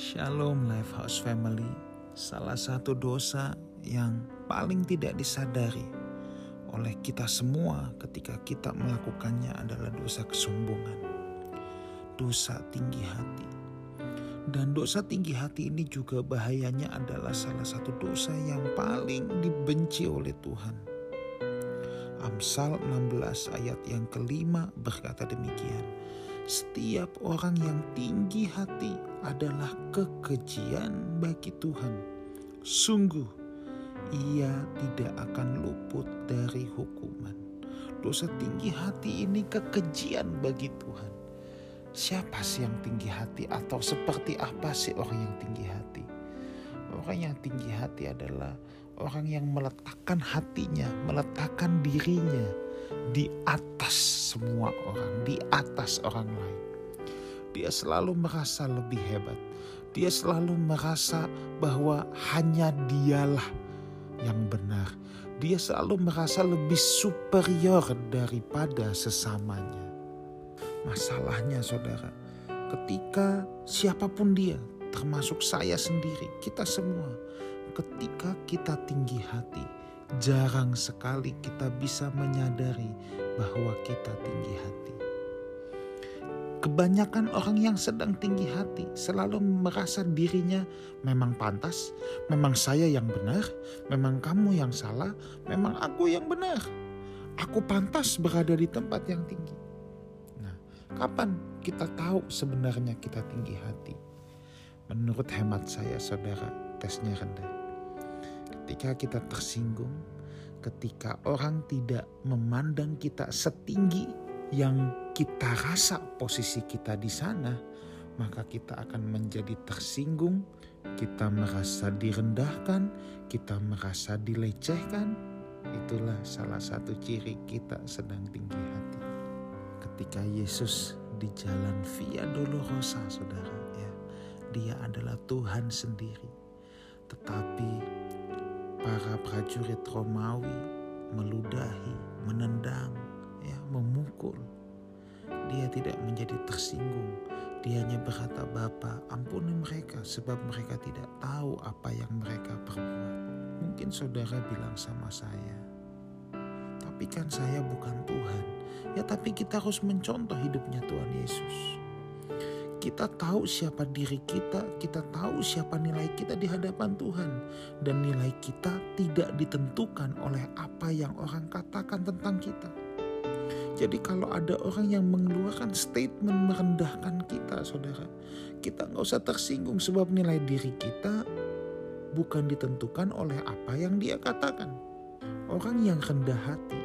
Shalom Lifehouse Family. Salah satu dosa yang paling tidak disadari oleh kita semua ketika kita melakukannya adalah dosa kesombongan. Dosa tinggi hati. Dan dosa tinggi hati ini juga bahayanya adalah salah satu dosa yang paling dibenci oleh Tuhan. Amsal 16 ayat yang kelima berkata demikian. Setiap orang yang tinggi hati adalah kekejian bagi Tuhan. Sungguh, ia tidak akan luput dari hukuman. Dosa tinggi hati ini kekejian bagi Tuhan. Siapa sih yang tinggi hati atau seperti apa sih orang yang tinggi hati? Orang yang tinggi hati adalah orang yang meletakkan hatinya, meletakkan dirinya di atas semua orang, di atas orang lain. Dia selalu merasa lebih hebat. Dia selalu merasa bahwa hanya dialah yang benar. Dia selalu merasa lebih superior daripada sesamanya. Masalahnya saudara, ketika siapa pun dia, termasuk saya sendiri, kita semua, ketika kita tinggi hati, jarang sekali kita bisa menyadari bahwa kita tinggi hati. Kebanyakan orang yang sedang tinggi hati selalu merasa dirinya memang pantas, memang saya yang benar, memang kamu yang salah, memang aku yang benar. Aku pantas berada di tempat yang tinggi. Nah, kapan kita tahu sebenarnya kita tinggi hati? Menurut hemat saya, saudara, tesnya rendah. Ketika kita tersinggung, ketika orang tidak memandang kita setinggi yang kita rasa posisi kita di sana, maka kita akan menjadi tersinggung, kita merasa direndahkan, kita merasa dilecehkan. Itulah salah satu ciri kita sedang tinggi hati. Ketika Yesus di jalan Via Dolorosa, saudara, ya, dia adalah Tuhan sendiri. Tetapi para prajurit Romawi meludahi, tidak menjadi tersinggung. Dia hanya berkata, Bapa ampuni mereka sebab mereka tidak tahu apa yang mereka perbuat. Mungkin saudara bilang sama saya, tapi kan saya bukan Tuhan. Ya tapi kita harus mencontoh hidupnya Tuhan Yesus. Kita tahu siapa diri kita, kita tahu siapa nilai kita di hadapan Tuhan. Dan nilai kita tidak ditentukan oleh apa yang orang katakan tentang kita. Jadi kalau ada orang yang mengeluarkan statement merendahkan kita saudara. Kita nggak usah tersinggung sebab nilai diri kita bukan ditentukan oleh apa yang dia katakan. Orang yang rendah hati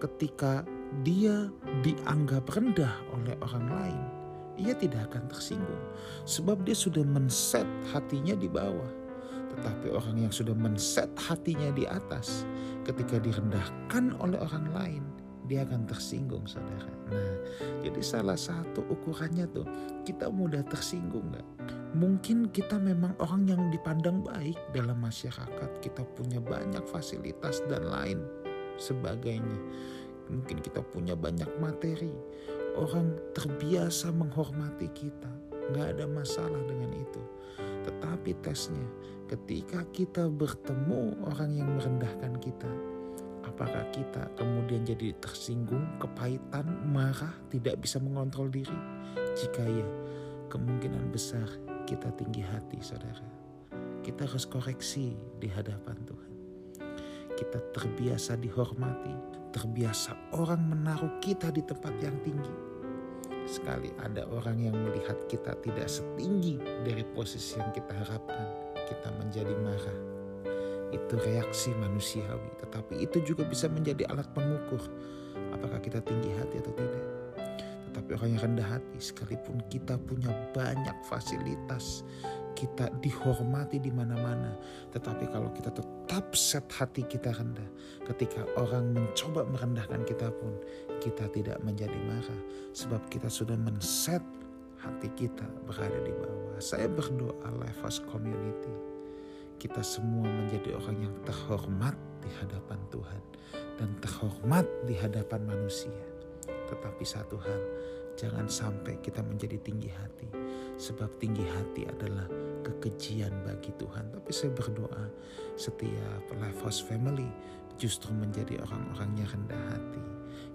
ketika dia dianggap rendah oleh orang lain. Ia tidak akan tersinggung sebab dia sudah men-set hatinya di bawah. Tetapi orang yang sudah men-set hatinya di atas ketika direndahkan oleh orang lain, dia akan tersinggung saudara. Nah jadi salah satu ukurannya tuh kita mudah tersinggung nggak? Mungkin kita memang orang yang dipandang baik dalam masyarakat. Kita punya banyak fasilitas dan lain sebagainya. Mungkin kita punya banyak materi. Orang terbiasa menghormati kita. Nggak ada masalah dengan itu. Tetapi tesnya ketika kita bertemu orang yang merendahkan kita, Apakah kita kemudian jadi tersinggung, kepahitan, marah, tidak bisa mengontrol diri? Jika ya, kemungkinan besar kita tinggi hati, saudara. Kita harus koreksi di hadapan Tuhan. Kita terbiasa dihormati, terbiasa orang menaruh kita di tempat yang tinggi. Sekali ada orang yang melihat kita tidak setinggi dari posisi yang kita harapkan, kita menjadi marah, itu reaksi manusiawi, tetapi itu juga bisa menjadi alat pengukur apakah kita tinggi hati atau tidak. Tetapi orang yang rendah hati, sekalipun kita punya banyak fasilitas, kita dihormati di mana-mana, tetapi kalau kita tetap set hati kita rendah, ketika orang mencoba merendahkan kita pun, kita tidak menjadi marah, sebab kita sudah men-set hati kita berada di bawah. Saya berdoa Lifehouse Community kita semua menjadi orang yang terhormat di hadapan Tuhan dan terhormat di hadapan manusia. Tetapi satu hal, jangan sampai kita menjadi tinggi hati, sebab tinggi hati adalah kekejian bagi Tuhan. Tapi saya berdoa setiap Life House Family justru menjadi orang-orang yang rendah hati.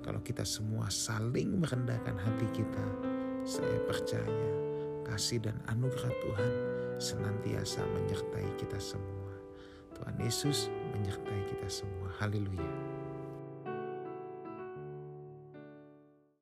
Kalau kita semua saling merendahkan hati kita, saya percaya kasih dan anugerah Tuhan senantiasa menyertai kita semua. Tuhan Yesus menyertai kita semua. Haleluya.